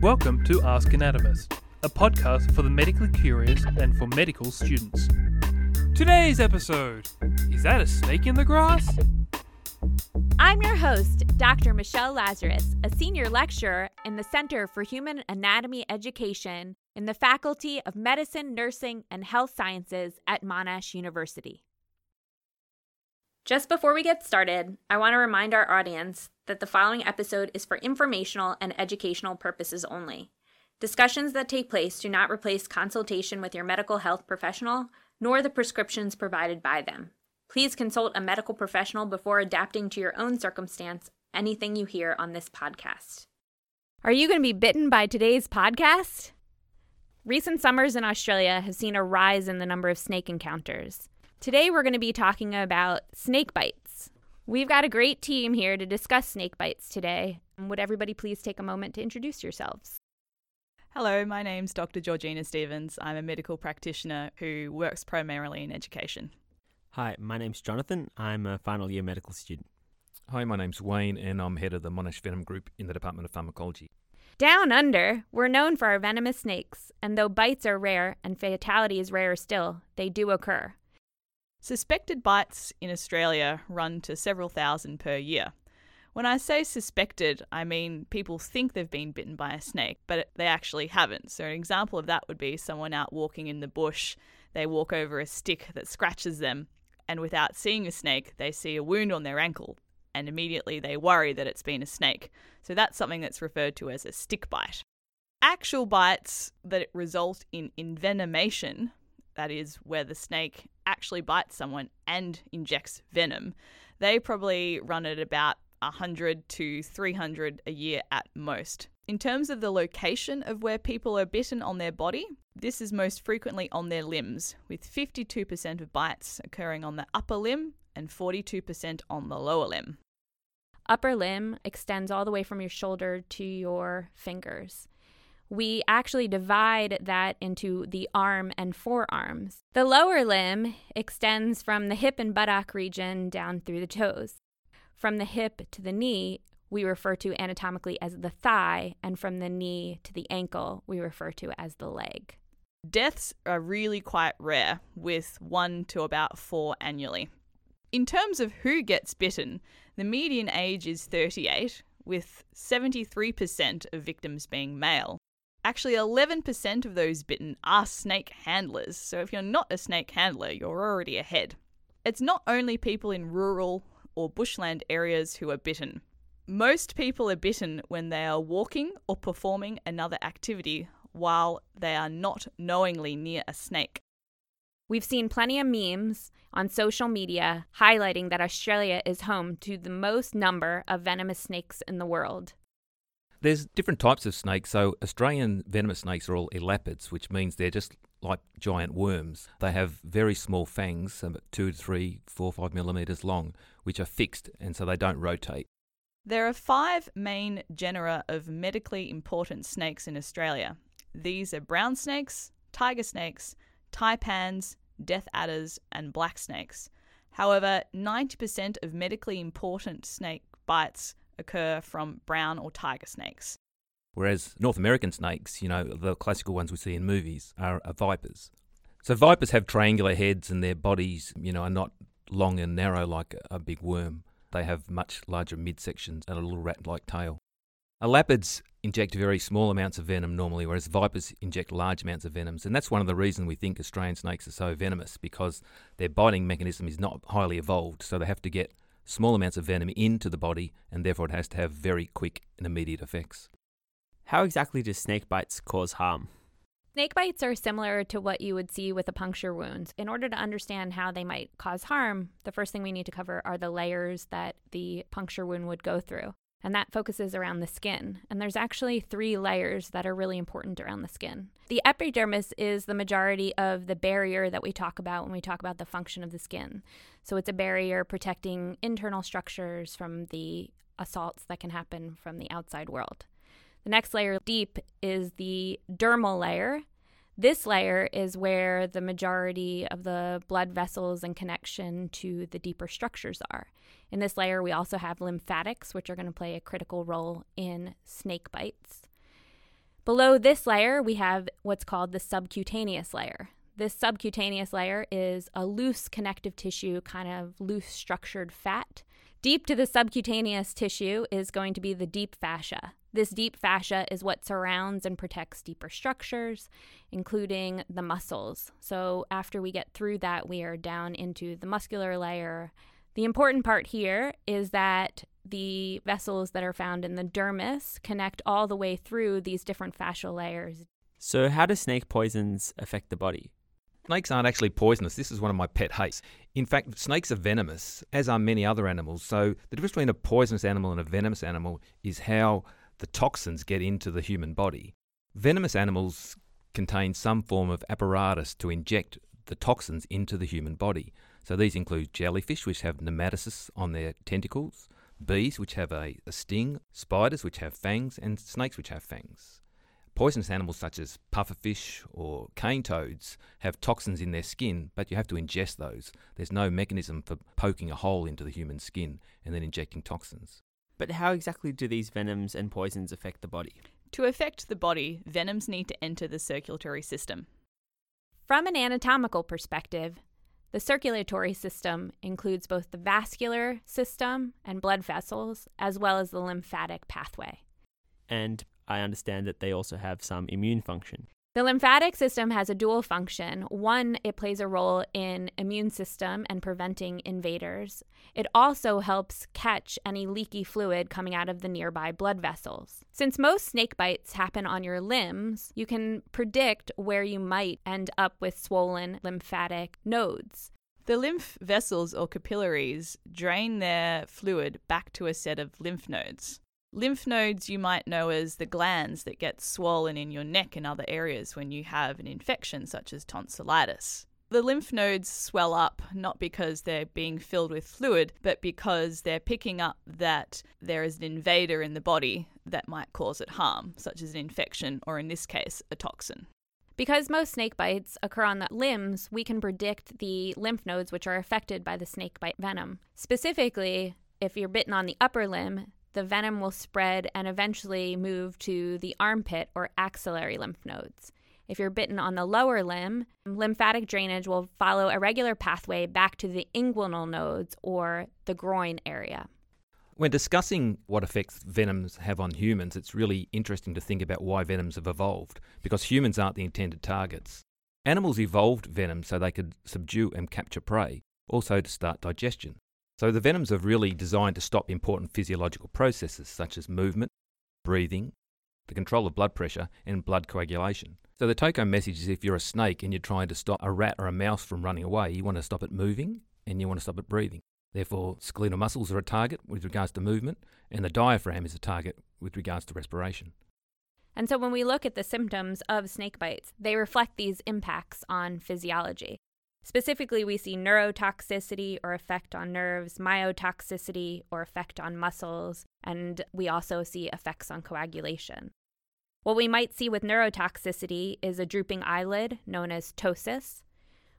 Welcome to Ask Anatomist, a podcast for the medically curious and for medical students. Today's episode Is that a snake in the grass? I'm your host, Dr. Michelle Lazarus, a senior lecturer in the Center for Human Anatomy Education in the Faculty of Medicine, Nursing, and Health Sciences at Monash University. Just before we get started, I want to remind our audience that the following episode is for informational and educational purposes only. Discussions that take place do not replace consultation with your medical health professional, nor the prescriptions provided by them. Please consult a medical professional before adapting to your own circumstance anything you hear on this podcast. Are you going to be bitten by today's podcast? Recent summers in Australia have seen a rise in the number of snake encounters. Today, we're going to be talking about snake bites. We've got a great team here to discuss snake bites today. Would everybody please take a moment to introduce yourselves? Hello, my name's Dr. Georgina Stevens. I'm a medical practitioner who works primarily in education. Hi, my name's Jonathan. I'm a final year medical student. Hi, my name's Wayne, and I'm head of the Monash Venom Group in the Department of Pharmacology. Down under, we're known for our venomous snakes, and though bites are rare and fatality is rarer still, they do occur. Suspected bites in Australia run to several thousand per year. When I say suspected, I mean people think they've been bitten by a snake, but they actually haven't. So, an example of that would be someone out walking in the bush, they walk over a stick that scratches them, and without seeing a snake, they see a wound on their ankle, and immediately they worry that it's been a snake. So, that's something that's referred to as a stick bite. Actual bites that result in envenomation that is where the snake actually bites someone and injects venom, they probably run at about 100 to 300 a year at most. In terms of the location of where people are bitten on their body, this is most frequently on their limbs, with 52% of bites occurring on the upper limb and 42% on the lower limb. Upper limb extends all the way from your shoulder to your fingers we actually divide that into the arm and forearms. The lower limb extends from the hip and buttock region down through the toes. From the hip to the knee, we refer to anatomically as the thigh, and from the knee to the ankle, we refer to as the leg. Deaths are really quite rare, with one to about four annually. In terms of who gets bitten, the median age is 38, with 73% of victims being male. Actually, 11% of those bitten are snake handlers, so if you're not a snake handler, you're already ahead. It's not only people in rural or bushland areas who are bitten. Most people are bitten when they are walking or performing another activity while they are not knowingly near a snake. We've seen plenty of memes on social media highlighting that Australia is home to the most number of venomous snakes in the world. There's different types of snakes. So Australian venomous snakes are all elapids, which means they're just like giant worms. They have very small fangs, two to three, four, five millimeters long, which are fixed, and so they don't rotate. There are five main genera of medically important snakes in Australia. These are brown snakes, tiger snakes, taipans, death adders, and black snakes. However, 90% of medically important snake bites occur from brown or tiger snakes. Whereas North American snakes, you know, the classical ones we see in movies, are, are vipers. So vipers have triangular heads and their bodies, you know, are not long and narrow like a big worm. They have much larger midsections and a little rat-like tail. Elapids inject very small amounts of venom normally, whereas vipers inject large amounts of venoms. And that's one of the reasons we think Australian snakes are so venomous, because their biting mechanism is not highly evolved, so they have to get small amounts of venom into the body, and therefore it has to have very quick and immediate effects. How exactly do snake bites cause harm? Snake bites are similar to what you would see with a puncture wound. In order to understand how they might cause harm, the first thing we need to cover are the layers that the puncture wound would go through and that focuses around the skin. And there's actually three layers that are really important around the skin. The epidermis is the majority of the barrier that we talk about when we talk about the function of the skin. So it's a barrier protecting internal structures from the assaults that can happen from the outside world. The next layer deep is the dermal layer. This layer is where the majority of the blood vessels and connection to the deeper structures are. In this layer, we also have lymphatics, which are going to play a critical role in snake bites. Below this layer, we have what's called the subcutaneous layer. This subcutaneous layer is a loose connective tissue, kind of loose structured fat. Deep to the subcutaneous tissue is going to be the deep fascia. This deep fascia is what surrounds and protects deeper structures, including the muscles. So, after we get through that, we are down into the muscular layer. The important part here is that the vessels that are found in the dermis connect all the way through these different fascial layers. So, how do snake poisons affect the body? Snakes aren't actually poisonous. This is one of my pet hates. In fact, snakes are venomous, as are many other animals. So, the difference between a poisonous animal and a venomous animal is how the toxins get into the human body. Venomous animals contain some form of apparatus to inject the toxins into the human body. So these include jellyfish, which have nematocysts on their tentacles, bees, which have a, a sting, spiders, which have fangs, and snakes, which have fangs. Poisonous animals such as pufferfish or cane toads have toxins in their skin, but you have to ingest those. There's no mechanism for poking a hole into the human skin and then injecting toxins. But how exactly do these venoms and poisons affect the body? To affect the body, venoms need to enter the circulatory system. From an anatomical perspective, the circulatory system includes both the vascular system and blood vessels, as well as the lymphatic pathway. And I understand that they also have some immune function. The lymphatic system has a dual function. One, it plays a role in immune system and preventing invaders. It also helps catch any leaky fluid coming out of the nearby blood vessels. Since most snake bites happen on your limbs, you can predict where you might end up with swollen lymphatic nodes. The lymph vessels or capillaries drain their fluid back to a set of lymph nodes. Lymph nodes you might know as the glands that get swollen in your neck and other areas when you have an infection such as tonsillitis. The lymph nodes swell up not because they're being filled with fluid, but because they're picking up that there is an invader in the body that might cause it harm, such as an infection or, in this case, a toxin. Because most snake bites occur on the limbs, we can predict the lymph nodes which are affected by the snake bite venom. Specifically, if you're bitten on the upper limb, the venom will spread and eventually move to the armpit or axillary lymph nodes. If you're bitten on the lower limb, lymphatic drainage will follow a regular pathway back to the inguinal nodes or the groin area. When discussing what effects venoms have on humans, it's really interesting to think about why venoms have evolved, because humans aren't the intended targets. Animals evolved venom so they could subdue and capture prey, also to start digestion. So the venoms are really designed to stop important physiological processes such as movement, breathing, the control of blood pressure, and blood coagulation. So the take home message is if you're a snake and you're trying to stop a rat or a mouse from running away, you want to stop it moving and you want to stop it breathing. Therefore, skeletal muscles are a target with regards to movement, and the diaphragm is a target with regards to respiration. And so when we look at the symptoms of snake bites, they reflect these impacts on physiology. Specifically, we see neurotoxicity or effect on nerves, myotoxicity or effect on muscles, and we also see effects on coagulation. What we might see with neurotoxicity is a drooping eyelid known as ptosis.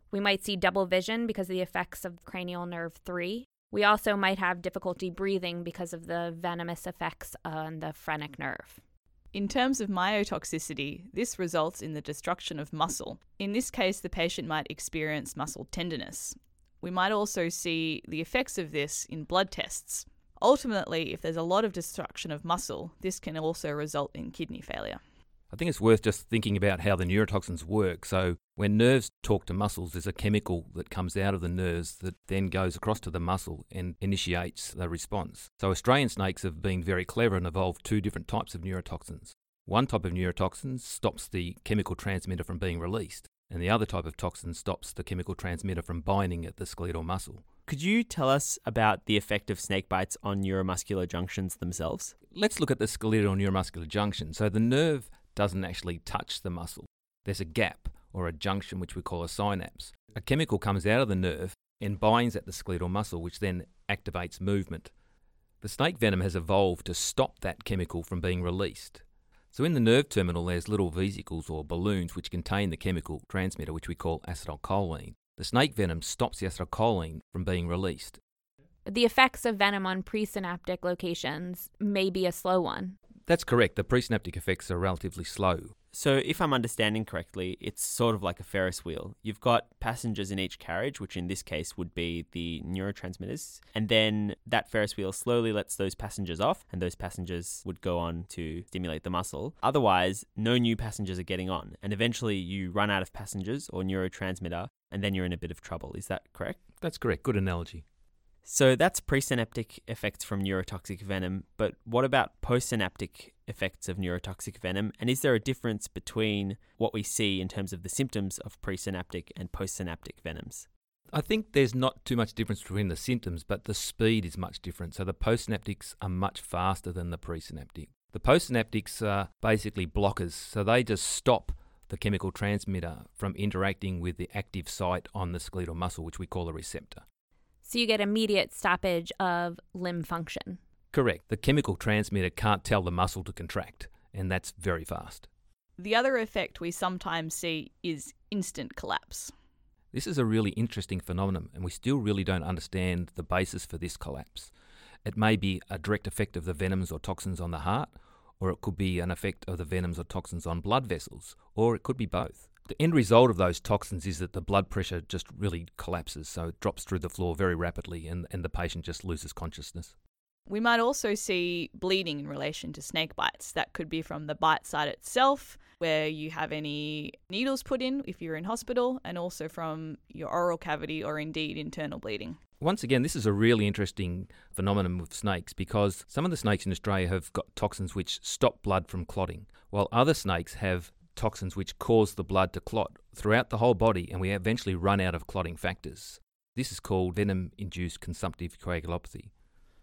We might see double vision because of the effects of cranial nerve 3. We also might have difficulty breathing because of the venomous effects on the phrenic nerve. In terms of myotoxicity, this results in the destruction of muscle. In this case, the patient might experience muscle tenderness. We might also see the effects of this in blood tests. Ultimately, if there's a lot of destruction of muscle, this can also result in kidney failure. I think it's worth just thinking about how the neurotoxins work. So, when nerves talk to muscles, there's a chemical that comes out of the nerves that then goes across to the muscle and initiates the response. So, Australian snakes have been very clever and evolved two different types of neurotoxins. One type of neurotoxin stops the chemical transmitter from being released, and the other type of toxin stops the chemical transmitter from binding at the skeletal muscle. Could you tell us about the effect of snake bites on neuromuscular junctions themselves? Let's look at the skeletal neuromuscular junction. So, the nerve doesn't actually touch the muscle. There's a gap or a junction which we call a synapse. A chemical comes out of the nerve and binds at the skeletal muscle, which then activates movement. The snake venom has evolved to stop that chemical from being released. So in the nerve terminal, there's little vesicles or balloons which contain the chemical transmitter, which we call acetylcholine. The snake venom stops the acetylcholine from being released. The effects of venom on presynaptic locations may be a slow one. That's correct. The presynaptic effects are relatively slow. So, if I'm understanding correctly, it's sort of like a Ferris wheel. You've got passengers in each carriage, which in this case would be the neurotransmitters, and then that Ferris wheel slowly lets those passengers off, and those passengers would go on to stimulate the muscle. Otherwise, no new passengers are getting on, and eventually you run out of passengers or neurotransmitter, and then you're in a bit of trouble. Is that correct? That's correct. Good analogy. So that's presynaptic effects from neurotoxic venom, but what about postsynaptic effects of neurotoxic venom? And is there a difference between what we see in terms of the symptoms of presynaptic and postsynaptic venoms? I think there's not too much difference between the symptoms, but the speed is much different. So the postsynaptics are much faster than the presynaptic. The postsynaptics are basically blockers, so they just stop the chemical transmitter from interacting with the active site on the skeletal muscle, which we call a receptor. So you get immediate stoppage of limb function. Correct. The chemical transmitter can't tell the muscle to contract, and that's very fast. The other effect we sometimes see is instant collapse. This is a really interesting phenomenon, and we still really don't understand the basis for this collapse. It may be a direct effect of the venoms or toxins on the heart, or it could be an effect of the venoms or toxins on blood vessels, or it could be both. The end result of those toxins is that the blood pressure just really collapses, so it drops through the floor very rapidly, and, and the patient just loses consciousness. We might also see bleeding in relation to snake bites. That could be from the bite site itself, where you have any needles put in if you're in hospital, and also from your oral cavity or indeed internal bleeding. Once again, this is a really interesting phenomenon with snakes because some of the snakes in Australia have got toxins which stop blood from clotting, while other snakes have toxins which cause the blood to clot throughout the whole body, and we eventually run out of clotting factors. This is called venom induced consumptive coagulopathy.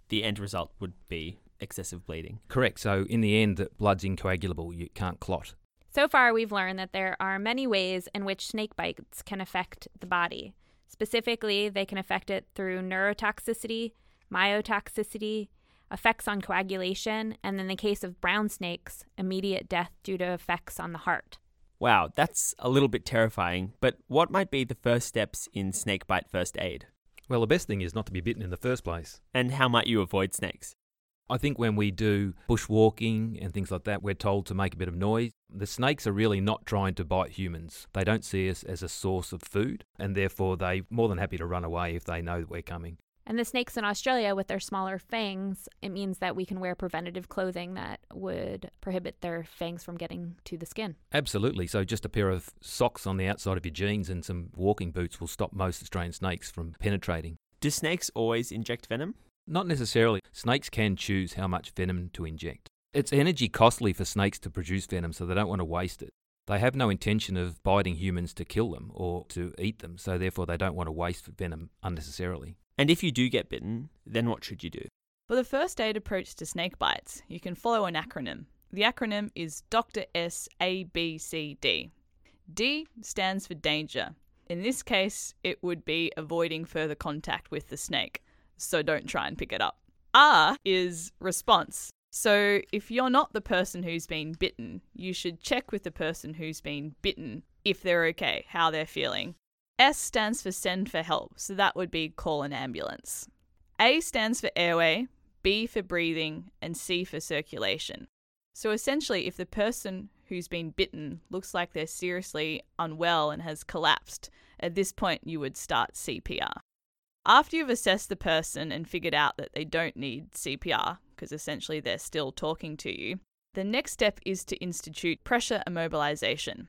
The end result would be excessive bleeding. Correct. So, in the end, the blood's incoagulable, you can't clot. So far, we've learned that there are many ways in which snake bites can affect the body. Specifically, they can affect it through neurotoxicity, myotoxicity, effects on coagulation, and in the case of brown snakes, immediate death due to effects on the heart. Wow, that's a little bit terrifying, but what might be the first steps in snakebite first aid? Well, the best thing is not to be bitten in the first place. And how might you avoid snakes? I think when we do bushwalking and things like that, we're told to make a bit of noise. The snakes are really not trying to bite humans. They don't see us as a source of food, and therefore they're more than happy to run away if they know that we're coming. And the snakes in Australia, with their smaller fangs, it means that we can wear preventative clothing that would prohibit their fangs from getting to the skin. Absolutely. So, just a pair of socks on the outside of your jeans and some walking boots will stop most Australian snakes from penetrating. Do snakes always inject venom? Not necessarily. Snakes can choose how much venom to inject. It's energy costly for snakes to produce venom, so they don't want to waste it. They have no intention of biting humans to kill them or to eat them, so therefore they don't want to waste venom unnecessarily. And if you do get bitten, then what should you do? For the first aid approach to snake bites, you can follow an acronym. The acronym is Dr. S A B C D. D stands for danger. In this case, it would be avoiding further contact with the snake, so don't try and pick it up. R is response. So if you're not the person who's been bitten, you should check with the person who's been bitten if they're okay, how they're feeling. S stands for send for help, so that would be call an ambulance. A stands for airway, B for breathing, and C for circulation. So essentially, if the person who's been bitten looks like they're seriously unwell and has collapsed, at this point you would start CPR. After you've assessed the person and figured out that they don't need CPR, because essentially they're still talking to you, the next step is to institute pressure immobilization.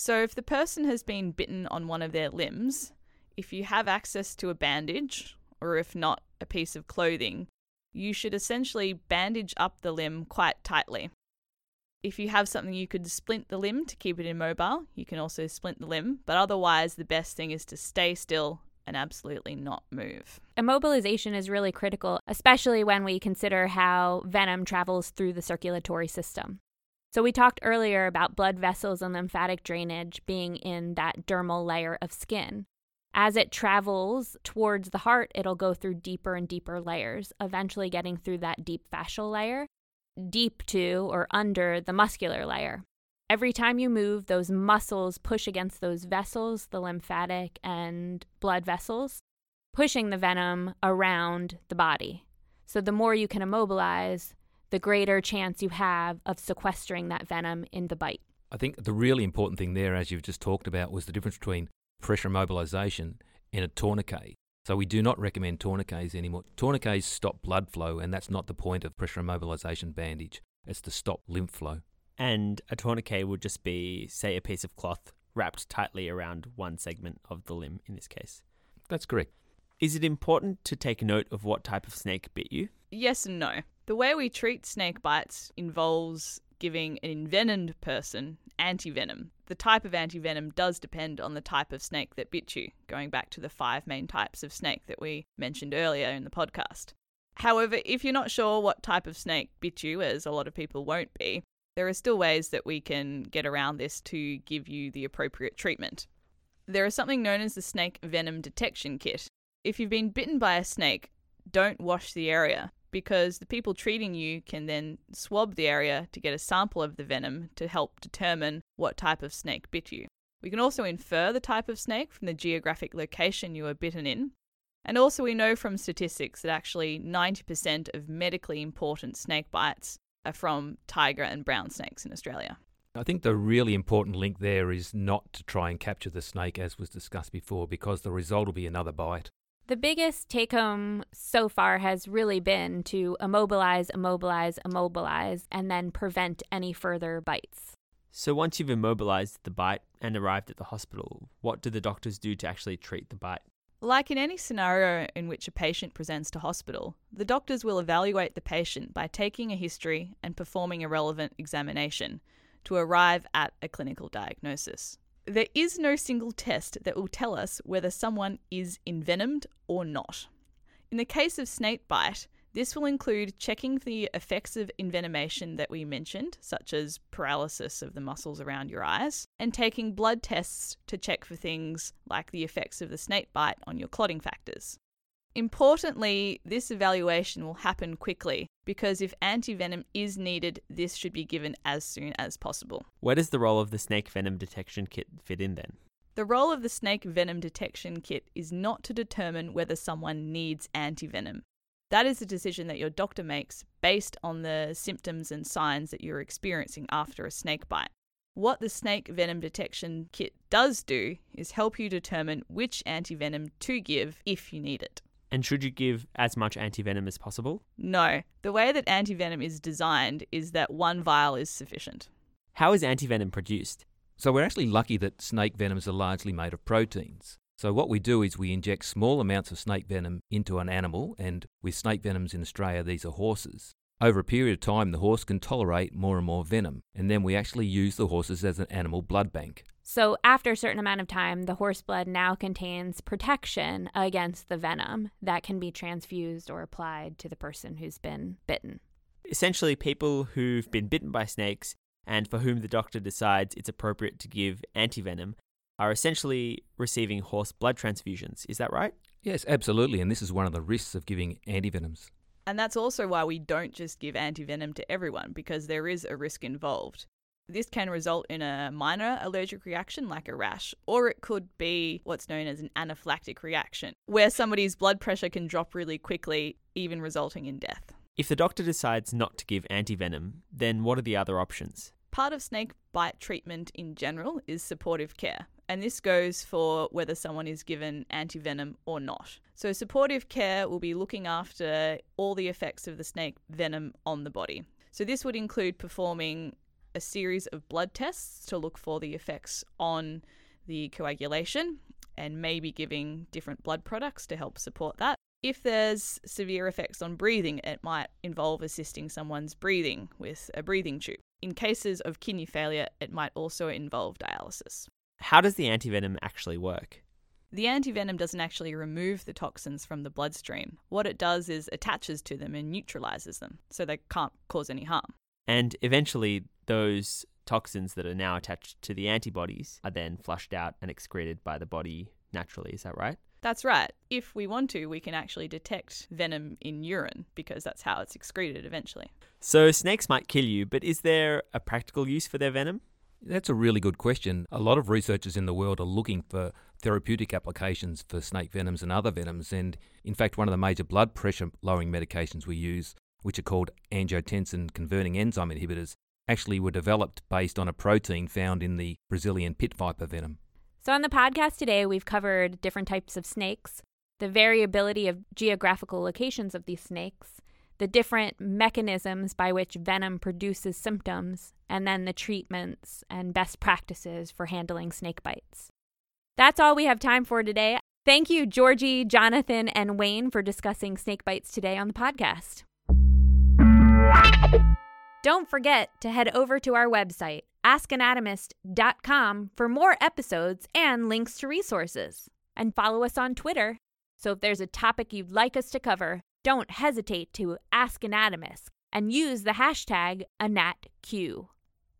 So, if the person has been bitten on one of their limbs, if you have access to a bandage, or if not, a piece of clothing, you should essentially bandage up the limb quite tightly. If you have something you could splint the limb to keep it immobile, you can also splint the limb, but otherwise, the best thing is to stay still and absolutely not move. Immobilization is really critical, especially when we consider how venom travels through the circulatory system. So, we talked earlier about blood vessels and lymphatic drainage being in that dermal layer of skin. As it travels towards the heart, it'll go through deeper and deeper layers, eventually getting through that deep fascial layer. deep to or under the muscular layer. Every time you move, those muscles push against those vessels, the lymphatic and blood vessels, pushing the venom around the body. So the more you can immobilize, the greater chance you have of sequestering that venom in the bite. I think the really important thing there, as you've just talked about, was the difference between pressure immobilization and a tourniquet. So we do not recommend tourniquets anymore. Tourniquets stop blood flow, and that's not the point of pressure immobilization bandage. It's to stop lymph flow. And a tourniquet would just be, say, a piece of cloth wrapped tightly around one segment of the limb in this case. That's correct. Is it important to take note of what type of snake bit you? Yes and no. The way we treat snake bites involves giving an envenomed person antivenom. The type of antivenom does depend on the type of snake that bit you, going back to the five main types of snake that we mentioned earlier in the podcast. However, if you're not sure what type of snake bit you, as a lot of people won't be, there are still ways that we can get around this to give you the appropriate treatment. There is something known as the snake venom detection kit. If you've been bitten by a snake, don't wash the area because the people treating you can then swab the area to get a sample of the venom to help determine what type of snake bit you. We can also infer the type of snake from the geographic location you were bitten in. And also, we know from statistics that actually 90% of medically important snake bites are from tiger and brown snakes in Australia. I think the really important link there is not to try and capture the snake, as was discussed before, because the result will be another bite. The biggest take home so far has really been to immobilize, immobilize, immobilize, and then prevent any further bites. So once you've immobilized the bite and arrived at the hospital, what do the doctors do to actually treat the bite? Like in any scenario in which a patient presents to hospital, the doctors will evaluate the patient by taking a history and performing a relevant examination to arrive at a clinical diagnosis. There is no single test that will tell us whether someone is envenomed or not. In the case of snake bite, this will include checking the effects of envenomation that we mentioned, such as paralysis of the muscles around your eyes, and taking blood tests to check for things like the effects of the snake bite on your clotting factors. Importantly, this evaluation will happen quickly because if antivenom is needed, this should be given as soon as possible. Where does the role of the snake venom detection kit fit in then? The role of the snake venom detection kit is not to determine whether someone needs antivenom. That is a decision that your doctor makes based on the symptoms and signs that you're experiencing after a snake bite. What the snake venom detection kit does do is help you determine which antivenom to give if you need it. And should you give as much antivenom as possible? No. The way that antivenom is designed is that one vial is sufficient. How is antivenom produced? So we're actually lucky that snake venoms are largely made of proteins. So what we do is we inject small amounts of snake venom into an animal, and with snake venoms in Australia, these are horses. Over a period of time, the horse can tolerate more and more venom, and then we actually use the horses as an animal blood bank. So, after a certain amount of time, the horse blood now contains protection against the venom that can be transfused or applied to the person who's been bitten. Essentially, people who've been bitten by snakes and for whom the doctor decides it's appropriate to give antivenom are essentially receiving horse blood transfusions. Is that right? Yes, absolutely, and this is one of the risks of giving antivenoms. And that's also why we don't just give antivenom to everyone, because there is a risk involved. This can result in a minor allergic reaction like a rash, or it could be what's known as an anaphylactic reaction, where somebody's blood pressure can drop really quickly, even resulting in death. If the doctor decides not to give antivenom, then what are the other options? Part of snake bite treatment in general is supportive care, and this goes for whether someone is given antivenom or not. So, supportive care will be looking after all the effects of the snake venom on the body. So, this would include performing a series of blood tests to look for the effects on the coagulation and maybe giving different blood products to help support that. If there's severe effects on breathing, it might involve assisting someone's breathing with a breathing tube. In cases of kidney failure, it might also involve dialysis. How does the antivenom actually work? The antivenom doesn't actually remove the toxins from the bloodstream. What it does is attaches to them and neutralizes them, so they can't cause any harm. And eventually, those toxins that are now attached to the antibodies are then flushed out and excreted by the body naturally. Is that right? That's right. If we want to, we can actually detect venom in urine because that's how it's excreted eventually. So snakes might kill you, but is there a practical use for their venom? That's a really good question. A lot of researchers in the world are looking for therapeutic applications for snake venoms and other venoms. And in fact, one of the major blood pressure lowering medications we use, which are called angiotensin converting enzyme inhibitors, actually were developed based on a protein found in the Brazilian pit viper venom. So, on the podcast today, we've covered different types of snakes, the variability of geographical locations of these snakes, the different mechanisms by which venom produces symptoms, and then the treatments and best practices for handling snake bites. That's all we have time for today. Thank you, Georgie, Jonathan, and Wayne, for discussing snake bites today on the podcast. Don't forget to head over to our website, askanatomist.com, for more episodes and links to resources. And follow us on Twitter. So if there's a topic you'd like us to cover, don't hesitate to ask Anatomist and use the hashtag AnatQ.